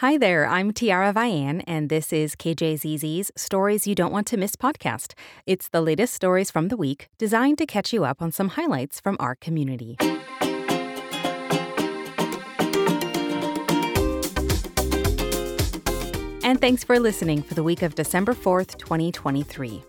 Hi there, I'm Tiara Vian, and this is KJZZ's Stories You Don't Want to Miss podcast. It's the latest stories from the week, designed to catch you up on some highlights from our community. And thanks for listening for the week of December 4th, 2023.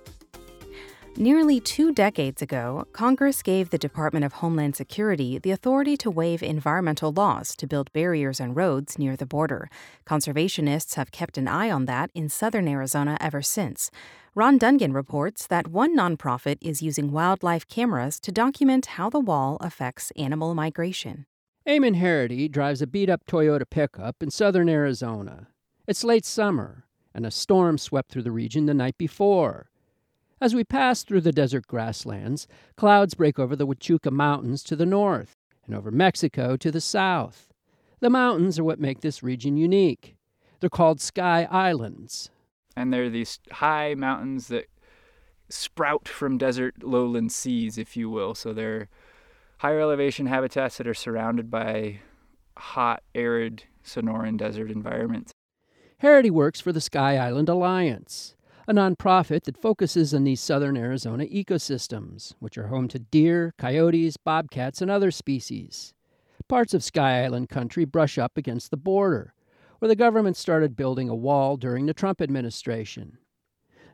Nearly two decades ago, Congress gave the Department of Homeland Security the authority to waive environmental laws to build barriers and roads near the border. Conservationists have kept an eye on that in southern Arizona ever since. Ron Dungan reports that one nonprofit is using wildlife cameras to document how the wall affects animal migration. Eamon Harrity drives a beat up Toyota pickup in southern Arizona. It's late summer, and a storm swept through the region the night before. As we pass through the desert grasslands, clouds break over the Huachuca Mountains to the north and over Mexico to the south. The mountains are what make this region unique. They're called Sky Islands. And they're these high mountains that sprout from desert lowland seas, if you will. So they're higher elevation habitats that are surrounded by hot, arid Sonoran desert environments. Harrity works for the Sky Island Alliance a nonprofit that focuses on these southern Arizona ecosystems, which are home to deer, coyotes, bobcats, and other species. Parts of Sky Island country brush up against the border, where the government started building a wall during the Trump administration.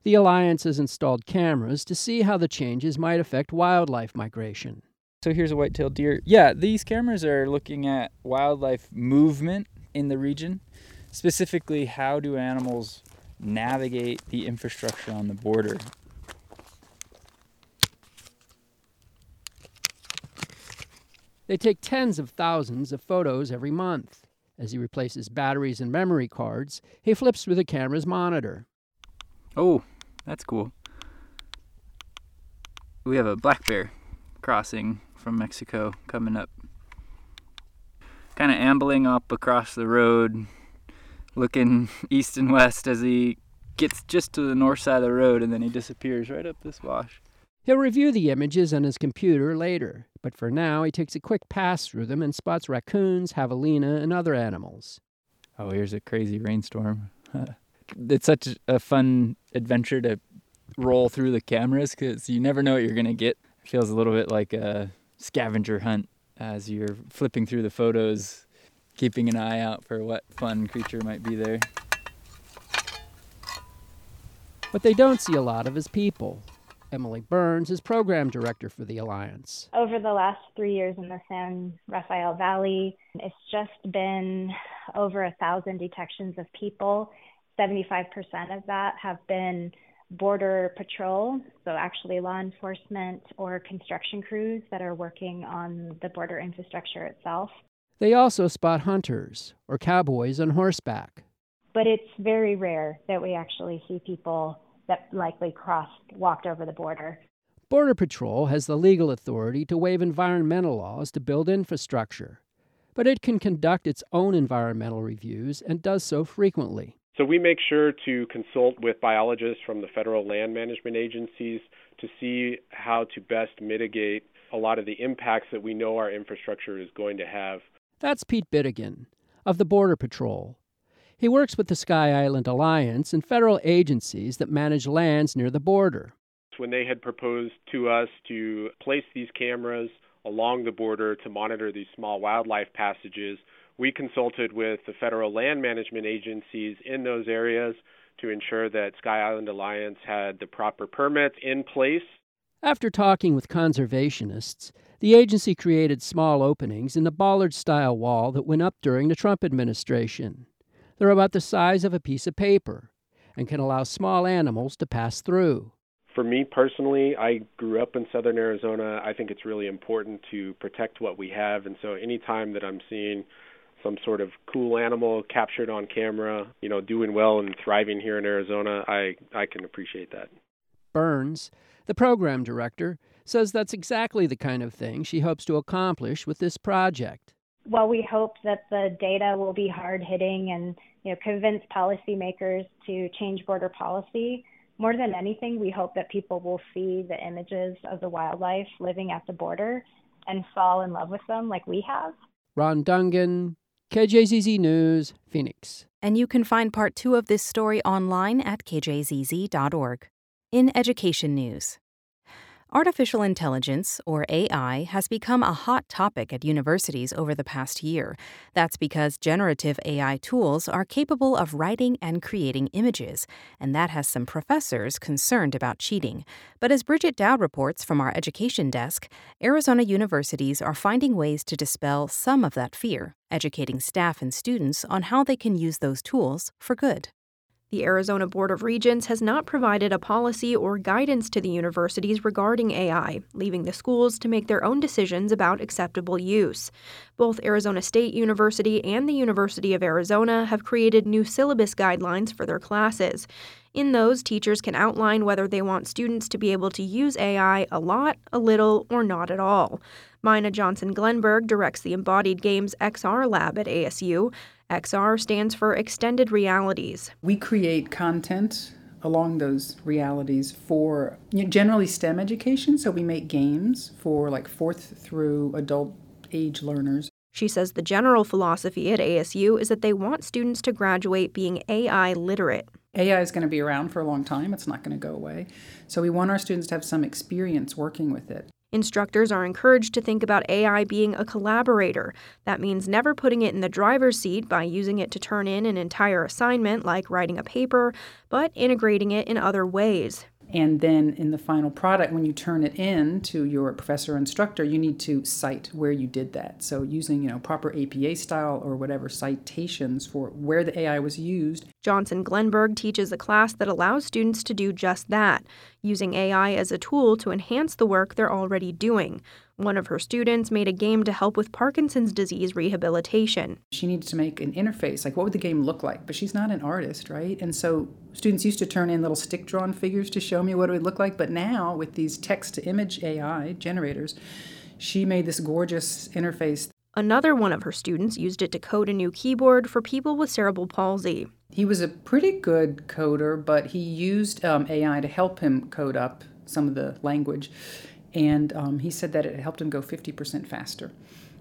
The Alliance has installed cameras to see how the changes might affect wildlife migration. So here's a white-tailed deer. Yeah, these cameras are looking at wildlife movement in the region. Specifically, how do animals navigate the infrastructure on the border. They take tens of thousands of photos every month. As he replaces batteries and memory cards, he flips through the camera's monitor. Oh, that's cool. We have a black bear crossing from Mexico coming up. Kind of ambling up across the road, looking east and west as he gets just to the north side of the road and then he disappears right up this wash. He'll review the images on his computer later, but for now he takes a quick pass through them and spots raccoons, javelina, and other animals. Oh, here's a crazy rainstorm. it's such a fun adventure to roll through the cameras because you never know what you're going to get. It feels a little bit like a scavenger hunt as you're flipping through the photos keeping an eye out for what fun creature might be there. What they don't see a lot of is people. Emily Burns is program director for the Alliance. Over the last three years in the San Rafael Valley, it's just been over a thousand detections of people. 75% of that have been border patrol, so actually law enforcement or construction crews that are working on the border infrastructure itself. They also spot hunters or cowboys on horseback. But it's very rare that we actually see people that likely crossed, walked over the border. Border Patrol has the legal authority to waive environmental laws to build infrastructure, but it can conduct its own environmental reviews and does so frequently. So we make sure to consult with biologists from the federal land management agencies to see how to best mitigate a lot of the impacts that we know our infrastructure is going to have that's Pete Bidegain of the Border Patrol. He works with the Sky Island Alliance and federal agencies that manage lands near the border. When they had proposed to us to place these cameras along the border to monitor these small wildlife passages, we consulted with the federal land management agencies in those areas to ensure that Sky Island Alliance had the proper permits in place. After talking with conservationists, the agency created small openings in the bollard style wall that went up during the Trump administration. They're about the size of a piece of paper and can allow small animals to pass through. For me personally, I grew up in southern Arizona. I think it's really important to protect what we have. And so anytime that I'm seeing some sort of cool animal captured on camera, you know, doing well and thriving here in Arizona, I, I can appreciate that. Burns, the program director, says that's exactly the kind of thing she hopes to accomplish with this project. Well, we hope that the data will be hard hitting and you know convince policymakers to change border policy. More than anything, we hope that people will see the images of the wildlife living at the border and fall in love with them like we have. Ron Dungan, KJZZ News, Phoenix. and you can find part two of this story online at kjzz.org. In education news, Artificial intelligence, or AI, has become a hot topic at universities over the past year. That's because generative AI tools are capable of writing and creating images, and that has some professors concerned about cheating. But as Bridget Dowd reports from our education desk, Arizona universities are finding ways to dispel some of that fear, educating staff and students on how they can use those tools for good. The Arizona Board of Regents has not provided a policy or guidance to the universities regarding AI, leaving the schools to make their own decisions about acceptable use. Both Arizona State University and the University of Arizona have created new syllabus guidelines for their classes. In those, teachers can outline whether they want students to be able to use AI a lot, a little, or not at all. Mina Johnson Glenberg directs the Embodied Games XR lab at ASU. XR stands for Extended Realities. We create content along those realities for you know, generally STEM education. So we make games for like fourth through adult age learners. She says the general philosophy at ASU is that they want students to graduate being AI literate. AI is going to be around for a long time. It's not going to go away. So we want our students to have some experience working with it. Instructors are encouraged to think about AI being a collaborator. That means never putting it in the driver's seat by using it to turn in an entire assignment like writing a paper, but integrating it in other ways. And then in the final product, when you turn it in to your professor or instructor, you need to cite where you did that. So using, you know, proper APA style or whatever citations for where the AI was used. Johnson Glenberg teaches a class that allows students to do just that, using AI as a tool to enhance the work they're already doing. One of her students made a game to help with Parkinson's disease rehabilitation. She needed to make an interface, like what would the game look like? But she's not an artist, right? And so students used to turn in little stick drawn figures to show me what it would look like. But now, with these text to image AI generators, she made this gorgeous interface. Another one of her students used it to code a new keyboard for people with cerebral palsy. He was a pretty good coder, but he used um, AI to help him code up some of the language and um, he said that it helped him go 50% faster.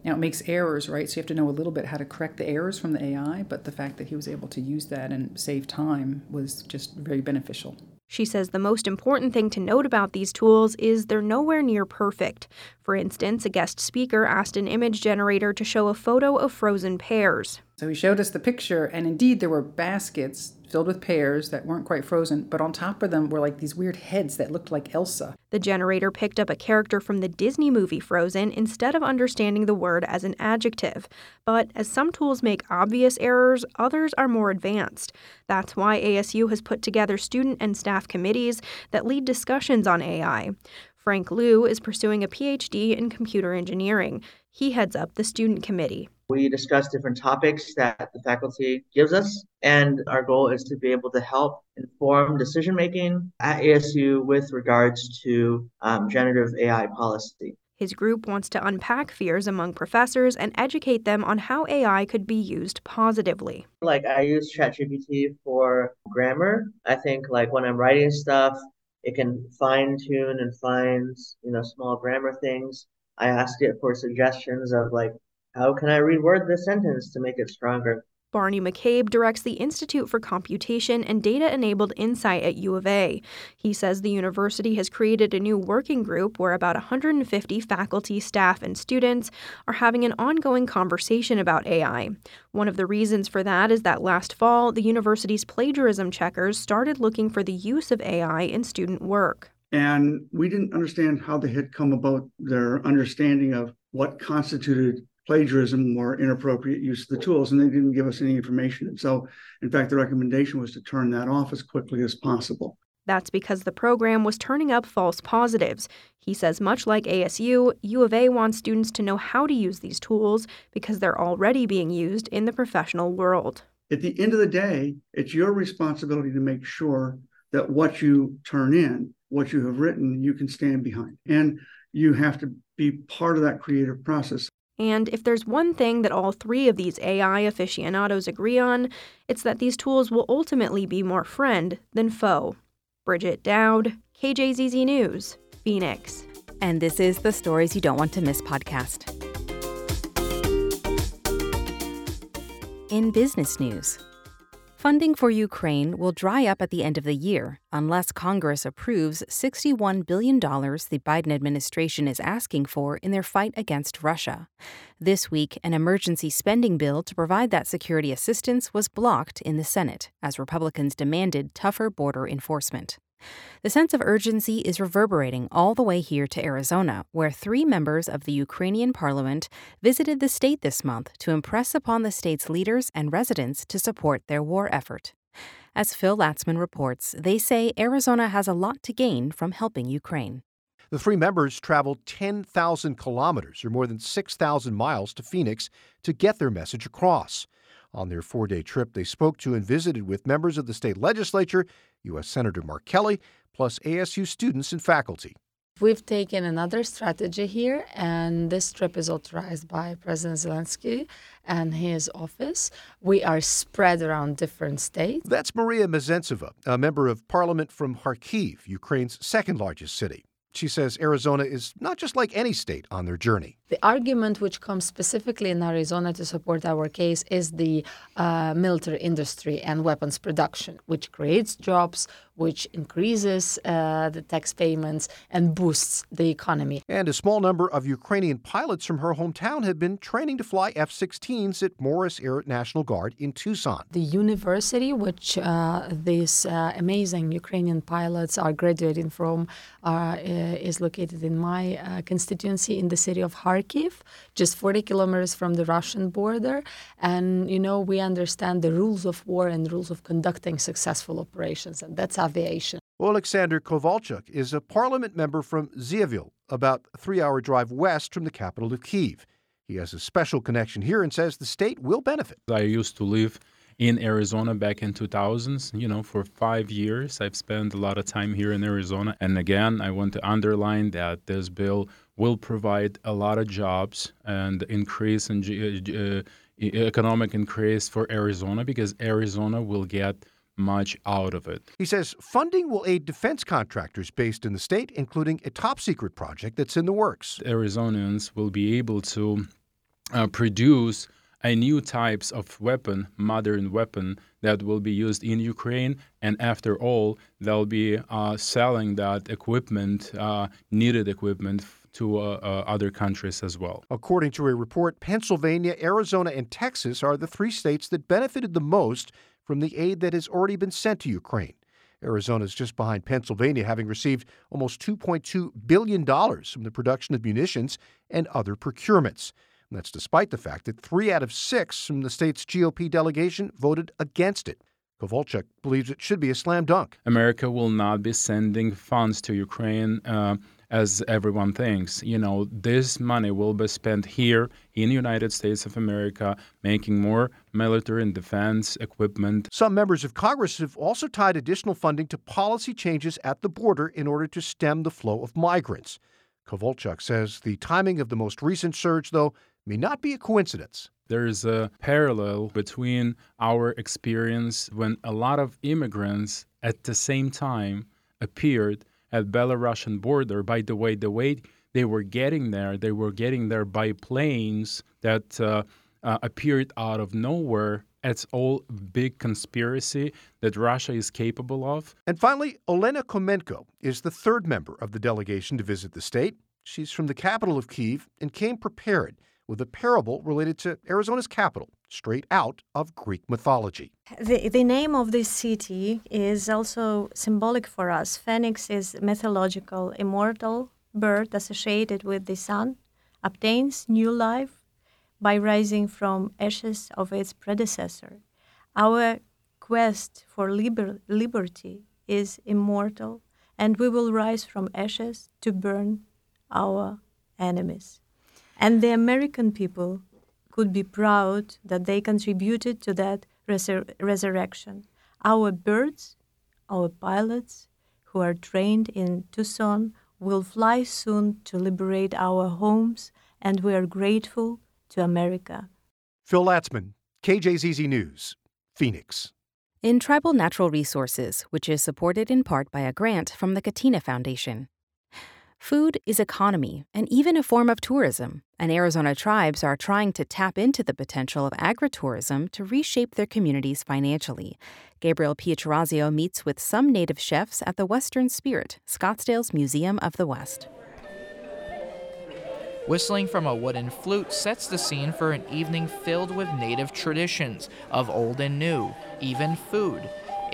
Now it makes errors, right? So you have to know a little bit how to correct the errors from the AI, but the fact that he was able to use that and save time was just very beneficial. She says the most important thing to note about these tools is they're nowhere near perfect. For instance, a guest speaker asked an image generator to show a photo of frozen pears. So he showed us the picture, and indeed there were baskets filled with pears that weren't quite frozen, but on top of them were like these weird heads that looked like Elsa. The generator picked up a character from the Disney movie Frozen instead of understanding the word as an adjective. But as some tools make obvious errors, others are more advanced. That's why ASU has put together student and staff committees that lead discussions on AI. Frank Liu is pursuing a PhD in computer engineering. He heads up the student committee. We discuss different topics that the faculty gives us, and our goal is to be able to help inform decision making at ASU with regards to um, generative AI policy. His group wants to unpack fears among professors and educate them on how AI could be used positively. Like I use ChatGPT for grammar. I think like when I'm writing stuff, it can fine tune and find, you know, small grammar things. I ask it for suggestions of like how can I reword this sentence to make it stronger? Barney Maccabe directs the Institute for Computation and Data Enabled Insight at U of A. He says the university has created a new working group where about 150 faculty, staff, and students are having an ongoing conversation about AI. One of the reasons for that is that last fall, the university's plagiarism checkers started looking for the use of AI in student work. And we didn't understand how they had come about their understanding of what constituted plagiarism or inappropriate use of the tools, and they didn't give us any information. And so, in fact, the recommendation was to turn that off as quickly as possible. That's because the program was turning up false positives. He says, much like ASU, U of A wants students to know how to use these tools because they're already being used in the professional world. At the end of the day, it's your responsibility to make sure that what you turn in, what you have written, you can stand behind. And you have to be part of that creative process. And if there's one thing that all three of these AI aficionados agree on, it's that these tools will ultimately be more friend than foe. Bridget Dowd, KJZZ News, Phoenix. And this is the Stories You Don't Want to Miss podcast. In business news, Funding for Ukraine will dry up at the end of the year unless Congress approves $61 billion the Biden administration is asking for in their fight against Russia. This week, an emergency spending bill to provide that security assistance was blocked in the Senate as Republicans demanded tougher border enforcement. The sense of urgency is reverberating all the way here to Arizona, where three members of the Ukrainian parliament visited the state this month to impress upon the state's leaders and residents to support their war effort. As Phil Latzman reports, they say Arizona has a lot to gain from helping Ukraine. The three members traveled 10,000 kilometers, or more than 6,000 miles, to Phoenix to get their message across. On their four day trip, they spoke to and visited with members of the state legislature, U.S. Senator Mark Kelly, plus ASU students and faculty. We've taken another strategy here, and this trip is authorized by President Zelensky and his office. We are spread around different states. That's Maria Mezhentseva, a member of parliament from Kharkiv, Ukraine's second largest city. She says Arizona is not just like any state on their journey. The argument which comes specifically in Arizona to support our case is the uh, military industry and weapons production, which creates jobs, which increases uh, the tax payments and boosts the economy. And a small number of Ukrainian pilots from her hometown have been training to fly F 16s at Morris Air National Guard in Tucson. The university, which uh, these uh, amazing Ukrainian pilots are graduating from, uh, is located in my uh, constituency in the city of Kharkiv, just 40 kilometers from the Russian border. And, you know, we understand the rules of war and rules of conducting successful operations. And that's aviation. Alexander Kovalchuk is a parliament member from Zhytomyr, about a three hour drive west from the capital of Kiev. He has a special connection here and says the state will benefit. I used to live in Arizona back in 2000s. You know, for five years, I've spent a lot of time here in Arizona. And again, I want to underline that this bill will provide a lot of jobs and increase in uh, economic increase for Arizona because Arizona will get much out of it. He says funding will aid defense contractors based in the state, including a top secret project that's in the works. Arizonans will be able to uh, produce a new types of weapon, modern weapon that will be used in Ukraine, and after all, they'll be uh, selling that equipment, uh, needed equipment to uh, uh, other countries as well. According to a report, Pennsylvania, Arizona, and Texas are the three states that benefited the most from the aid that has already been sent to Ukraine. Arizona is just behind Pennsylvania, having received almost $2.2 billion from the production of munitions and other procurements. And that's despite the fact that three out of six from the state's GOP delegation voted against it. Kovalchuk believes it should be a slam dunk. America will not be sending funds to Ukraine uh, as everyone thinks. You know, this money will be spent here in the United States of America, making more military and defense equipment. Some members of Congress have also tied additional funding to policy changes at the border in order to stem the flow of migrants. Kovalchuk says the timing of the most recent surge, though, may not be a coincidence. There's a parallel between our experience when a lot of immigrants at the same time appeared at Belarusian border. By the way, the way they were getting there, they were getting there by planes that uh, uh, appeared out of nowhere. It's all big conspiracy that Russia is capable of. And finally, Olena Khomenko is the third member of the delegation to visit the state. She's from the capital of Kiev and came prepared with a parable related to Arizona's capital, straight out of Greek mythology. The, the name of this city is also symbolic for us. Phoenix is mythological, immortal bird associated with the sun, obtains new life by rising from ashes of its predecessor. Our quest for liber- liberty is immortal, and we will rise from ashes to burn our enemies. And the American people could be proud that they contributed to that resur- resurrection. Our birds, our pilots, who are trained in Tucson, will fly soon to liberate our homes, and we are grateful to America. Phil Latzman, KJZZ News, Phoenix. In Tribal Natural Resources, which is supported in part by a grant from the Catena Foundation. Food is economy and even a form of tourism, and Arizona tribes are trying to tap into the potential of agritourism to reshape their communities financially. Gabriel Pietrorazio meets with some native chefs at the Western Spirit, Scottsdale's Museum of the West. Whistling from a wooden flute sets the scene for an evening filled with native traditions of old and new, even food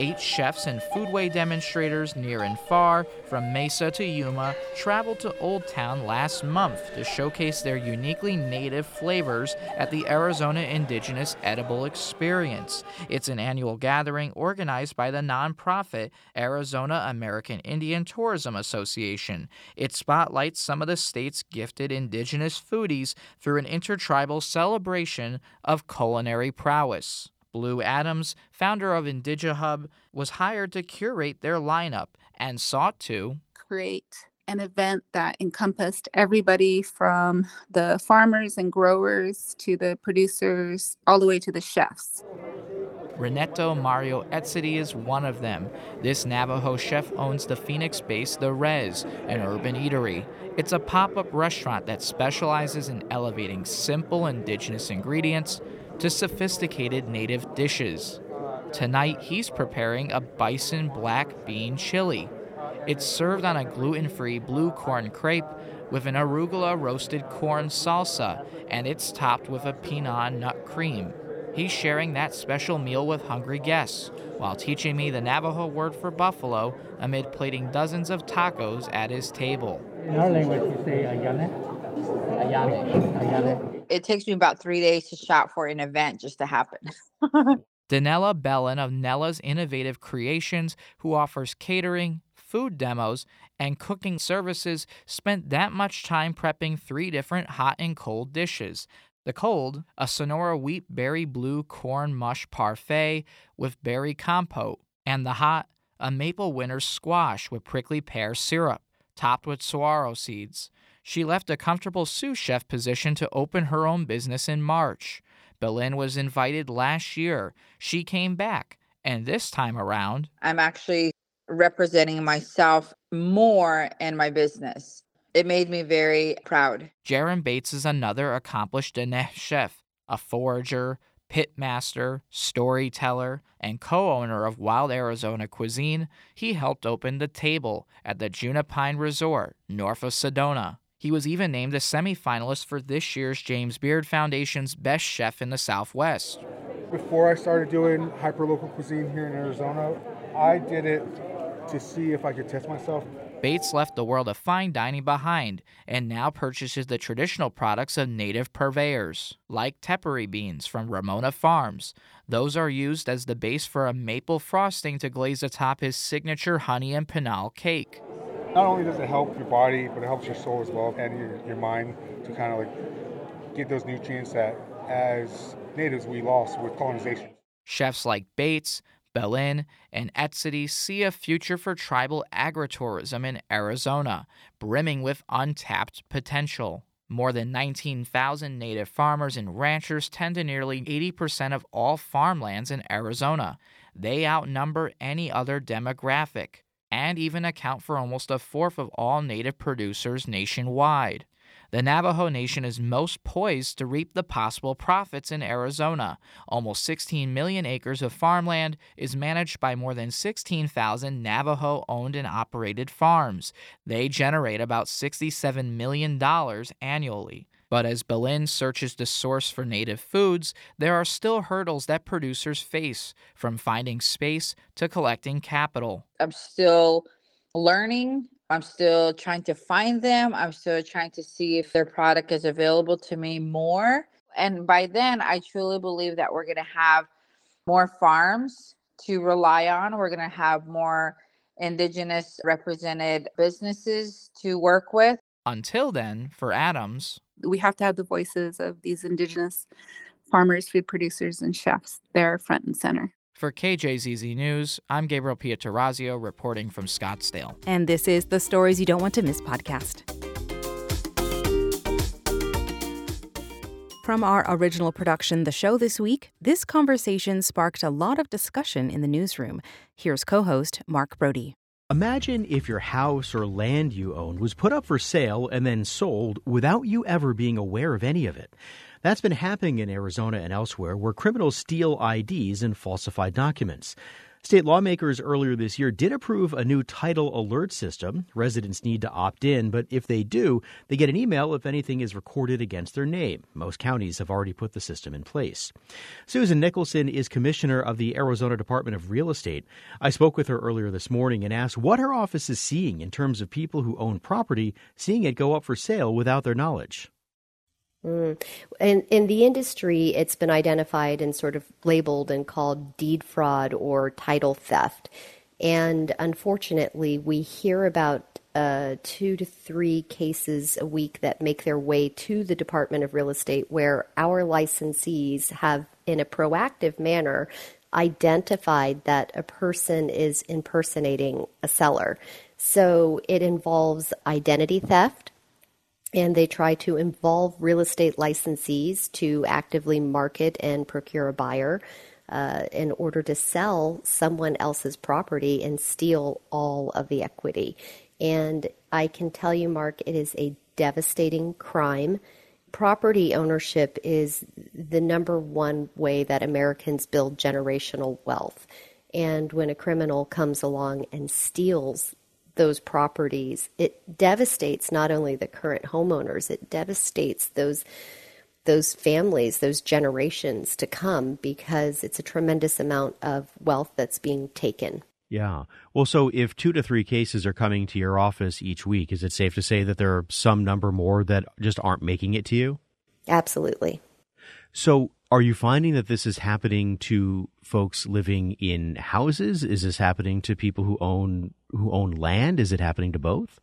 eight chefs and foodway demonstrators near and far, from Mesa to Yuma, traveled to Old Town last month to showcase their uniquely native flavors at the Arizona Indigenous Edible Experience. It's an annual gathering organized by the nonprofit Arizona American Indian Tourism Association. It spotlights some of the state's gifted indigenous foodies through an intertribal celebration of culinary prowess. Blue Adams, founder of IndigiHub, was hired to curate their lineup and sought to create an event that encompassed everybody from the farmers and growers to the producers, all the way to the chefs. Renetto Mario Etsitty is one of them. This Navajo chef owns the Phoenix based The Res, an urban eatery. It's a pop up restaurant that specializes in elevating simple indigenous ingredients to sophisticated native dishes. Tonight, he's preparing a bison black bean chili. It's served on a gluten free blue corn crepe with an arugula roasted corn salsa, and it's topped with a peanut nut cream. He's sharing that special meal with hungry guests while teaching me the Navajo word for buffalo amid plating dozens of tacos at his table. In our language, we say ayane. Ayane. Ayane it takes me about three days to shop for an event just to happen. Danella Belen of Nella's Innovative Creations, who offers catering, food demos, and cooking services, spent that much time prepping three different hot and cold dishes. The cold, a Sonora wheat berry blue corn mush parfait with berry compote, and the hot, a maple winter squash with prickly pear syrup, topped with saguaro seeds. She left a comfortable sous chef position to open her own business in March. Belen was invited last year. She came back, and this time around, I'm actually representing myself more in my business. It made me very proud. Jaron Bates is another accomplished chef, a forager, pitmaster, storyteller, and co owner of Wild Arizona Cuisine. He helped open the table at the Junipine Resort, north of Sedona. He was even named a semifinalist for this year's James Beard Foundation's Best Chef in the Southwest. Before I started doing hyperlocal cuisine here in Arizona, I did it to see if I could test myself. Bates left the world of fine dining behind and now purchases the traditional products of native purveyors, like tepary beans from Ramona Farms. Those are used as the base for a maple frosting to glaze atop his signature honey and pinole cake not only does it help your body, but it helps your soul as well and your, your mind to kind of like get those nutrients that as natives we lost with colonization. Chefs like Bates, Belen, and Etsitty see a future for tribal agritourism in Arizona, brimming with untapped potential. More than 19,000 native farmers and ranchers tend to nearly 80% of all farmlands in Arizona. They outnumber any other demographic and even account for almost a fourth of all native producers nationwide. The Navajo Nation is most poised to reap the possible profits in Arizona. Almost 16 million acres of farmland is managed by more than 16,000 Navajo owned and operated farms. They generate about $67 million annually. But as Belen searches the source for native foods, there are still hurdles that producers face, from finding space to collecting capital. I'm still learning. I'm still trying to find them. I'm still trying to see if their product is available to me more. And by then, I truly believe that we're going to have more farms to rely on. We're going to have more indigenous represented businesses to work with. Until then, for Adams, we have to have the voices of these indigenous farmers, food producers, and chefs there front and center. For KJZZ News, I'm Gabriel Pietrorazio reporting from Scottsdale. And this is the Stories You Don't Want to Miss podcast. From our original production, The Show This Week, this conversation sparked a lot of discussion in the newsroom. Here's co host Mark Brodie. Imagine if your house or land you owned was put up for sale and then sold without you ever being aware of any of it. That's been happening in Arizona and elsewhere where criminals steal IDs and falsified documents. State lawmakers earlier this year did approve a new title alert system. Residents need to opt in, but if they do, they get an email if anything is recorded against their name. Most counties have already put the system in place. Susan Nicholson is commissioner of the Arizona Department of Real Estate. I spoke with her earlier this morning and asked what her office is seeing in terms of people who own property seeing it go up for sale without their knowledge. Mm. In, in the industry, it's been identified and sort of labeled and called deed fraud or title theft. And unfortunately, we hear about uh, two to three cases a week that make their way to the Department of Real Estate where our licensees have, in a proactive manner, identified that a person is impersonating a seller. So it involves identity theft and they try to involve real estate licensees to actively market and procure a buyer uh, in order to sell someone else's property and steal all of the equity. And I can tell you, Mark, it is a devastating crime. Property ownership is the number one way that Americans build generational wealth. And when a criminal comes along and steals those properties, it devastates not only the current homeowners, it devastates those those families, those generations to come because it's a tremendous amount of wealth that's being taken. Yeah. Well, so if two to three cases are coming to your office each week, is it safe to say that there are some number more that just aren't making it to you? Absolutely. So are you finding that this is happening to folks living in houses? Is this happening to people who own who own land? Is it happening to both?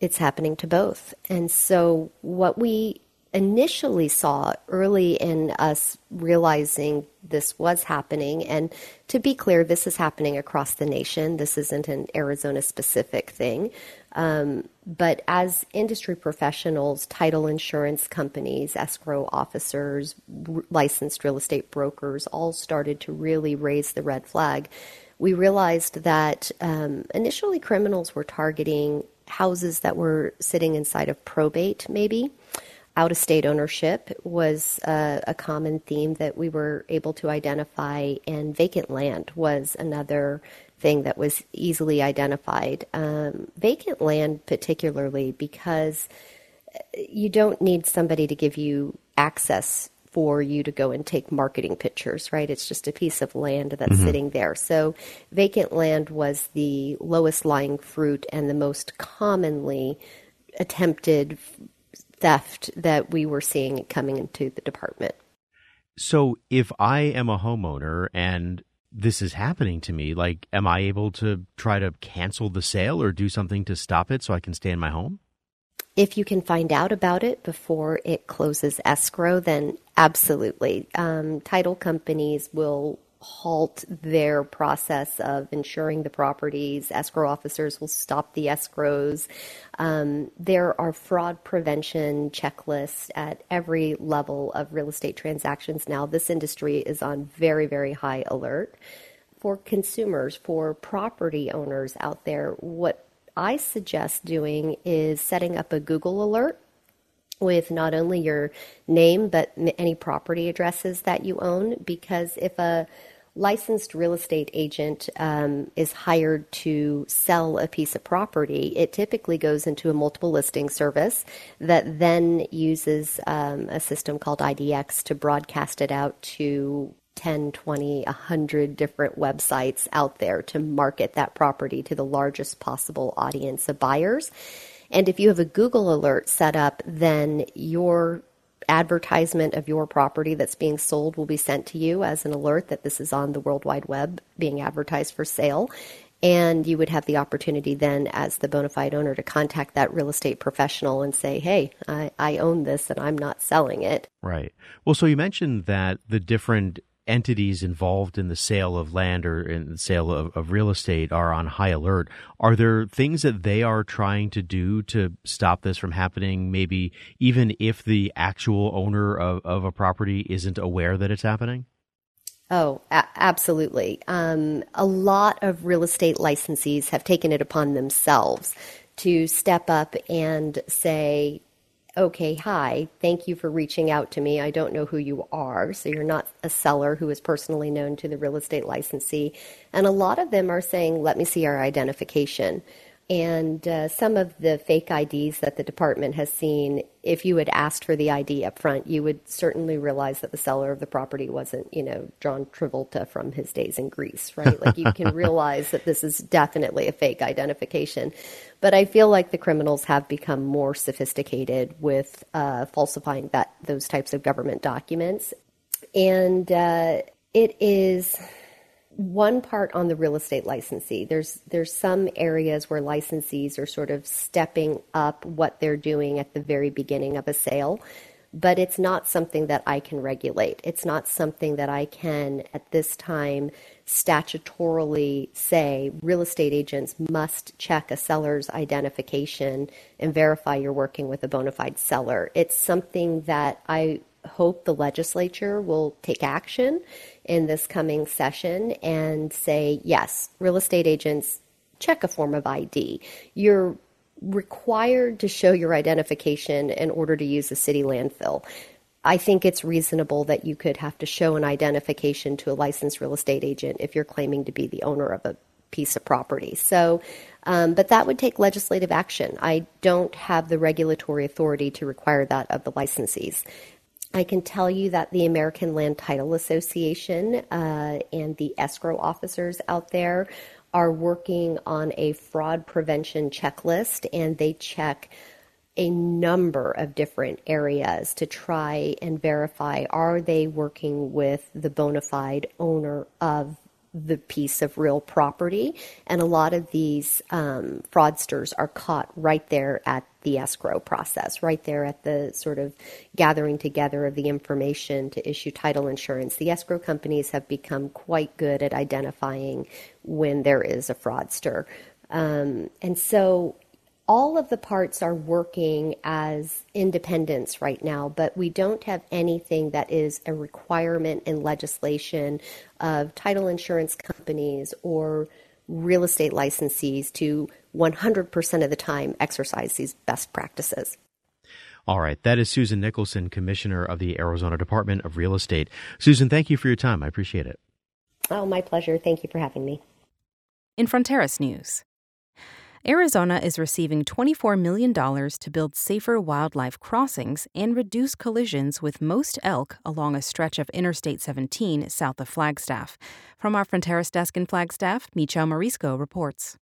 It's happening to both. And so what we initially saw early in us realizing this was happening. And to be clear, this is happening across the nation. This isn't an Arizona specific thing. Um, but as industry professionals, title insurance companies, escrow officers, r- licensed real estate brokers all started to really raise the red flag. We realized that um, initially criminals were targeting houses that were sitting inside of probate, maybe out of state ownership was uh, a common theme that we were able to identify, and vacant land was another thing that was easily identified. Um, vacant land, particularly because you don't need somebody to give you access for you to go and take marketing pictures, right? It's just a piece of land that's mm-hmm. sitting there. So, vacant land was the lowest lying fruit and the most commonly attempted theft that we were seeing coming into the department. So, if I am a homeowner and this is happening to me, like, am I able to try to cancel the sale or do something to stop it so I can stay in my home? If you can find out about it before it closes escrow, then absolutely. Um, title companies will halt their process of insuring the properties. Escrow officers will stop the escrows. Um, there are fraud prevention checklists at every level of real estate transactions now. This industry is on very, very high alert. For consumers, for property owners out there, what I suggest doing is setting up a Google alert with not only your name but any property addresses that you own because if a licensed real estate agent um, is hired to sell a piece of property, it typically goes into a multiple listing service that then uses um, a system called IDX to broadcast it out to 10, 20, 100 different websites out there to market that property to the largest possible audience of buyers. And if you have a Google alert set up, then your advertisement of your property that's being sold will be sent to you as an alert that this is on the World Wide Web being advertised for sale. And you would have the opportunity then, as the bona fide owner, to contact that real estate professional and say, hey, I, I own this and I'm not selling it. Right. Well, so you mentioned that the different entities involved in the sale of land or in the sale of, of real estate are on high alert. Are there things that they are trying to do to stop this from happening? Maybe even if the actual owner of, of a property isn't aware that it's happening? Oh, a- absolutely. Um, a lot of real estate licensees have taken it upon themselves to step up and say, okay, hi, thank you for reaching out to me. I don't know who you are. So you're not a seller who is personally known to the real estate licensee. And a lot of them are saying, let me see our identification. And uh, some of the fake IDs that the department has seen, if you had asked for the ID up front, you would certainly realize that the seller of the property wasn't, you know, John Travolta from his days in Grease, right? Like you can realize that this is definitely a fake identification. But I feel like the criminals have become more sophisticated with uh, falsifying that those types of government documents, and uh, it is one part on the real estate licensee. There's there's some areas where licensees are sort of stepping up what they're doing at the very beginning of a sale, but it's not something that I can regulate. It's not something that I can at this time statutorily say real estate agents must check a seller's identification and verify you're working with a bona fide seller. It's something that I hope the legislature will take action in this coming session and say, yes, real estate agents check a form of ID. You're required to show your identification in order to use a city landfill. I think it's reasonable that you could have to show an identification to a licensed real estate agent if you're claiming to be the owner of a piece of property. So, um, but that would take legislative action. I don't have the regulatory authority to require that of the licensees. I can tell you that the American Land Title Association uh, and the escrow officers out there are working on a fraud prevention checklist, and they check a number of different areas to try and verify are they working with the bona fide owner of the piece of real property. And a lot of these um, fraudsters are caught right there at the escrow process, right there at the sort of gathering together of the information to issue title insurance. The escrow companies have become quite good at identifying when there is a fraudster. Um, and so all of the parts are working as independents right now, but we don't have anything that is a requirement in legislation of title insurance companies or real estate licensees to 100% of the time exercise these best practices. All right, that is Susan Nicholson, Commissioner of the Arizona Department of Real Estate. Susan, thank you for your time. I appreciate it. Oh, my pleasure. Thank you for having me. In Fronteras News, Arizona is receiving $24 million to build safer wildlife crossings and reduce collisions with most elk along a stretch of Interstate 17 south of Flagstaff. From our Fronteras desk in Flagstaff, Michel Marizco reports.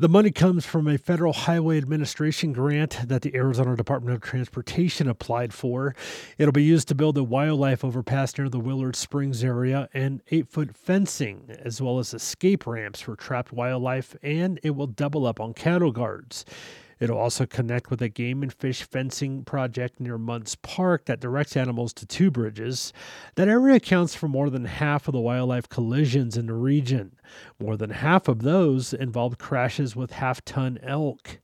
The money comes from a federal highway administration grant that the Arizona Department of Transportation applied for. It'll be used to build a wildlife overpass near the Willard Springs area and eight foot fencing, as well as escape ramps for trapped wildlife, and it will double up on cattle guards. It'll also connect with a game and fish fencing project near Munds Park that directs animals to two bridges. That area accounts for more than half of the wildlife collisions in the region. More than half of those involved crashes with half ton elk.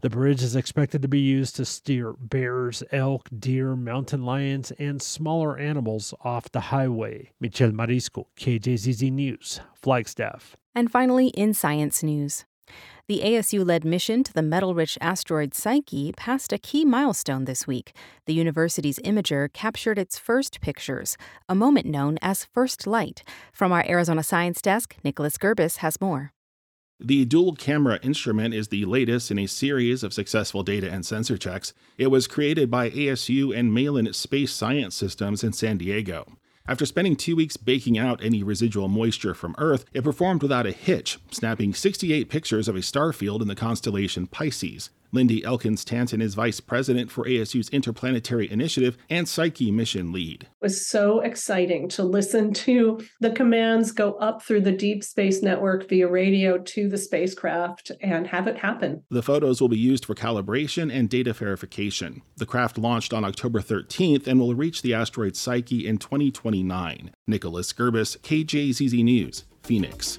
The bridge is expected to be used to steer bears, elk, deer, mountain lions, and smaller animals off the highway. Michel Marizco, KJZZ News, Flagstaff. And finally, in science news. The ASU led mission to the metal rich asteroid Psyche passed a key milestone this week. The university's imager captured its first pictures, a moment known as first light. From our Arizona Science Desk, Nicholas Gerbis has more. The dual camera instrument is the latest in a series of successful data and sensor checks. It was created by ASU and Malin Space Science Systems in San Diego. After spending two weeks baking out any residual moisture from Earth, it performed without a hitch, snapping 68 pictures of a star field in the constellation Pisces. Lindy Elkins Tanton is vice president for ASU's Interplanetary Initiative and Psyche mission lead. It was so exciting to listen to the commands go up through the deep space network via radio to the spacecraft and have it happen. The photos will be used for calibration and data verification. The craft launched on October 13th and will reach the asteroid Psyche in 2029. Nicholas Gerbis, KJZZ News, Phoenix.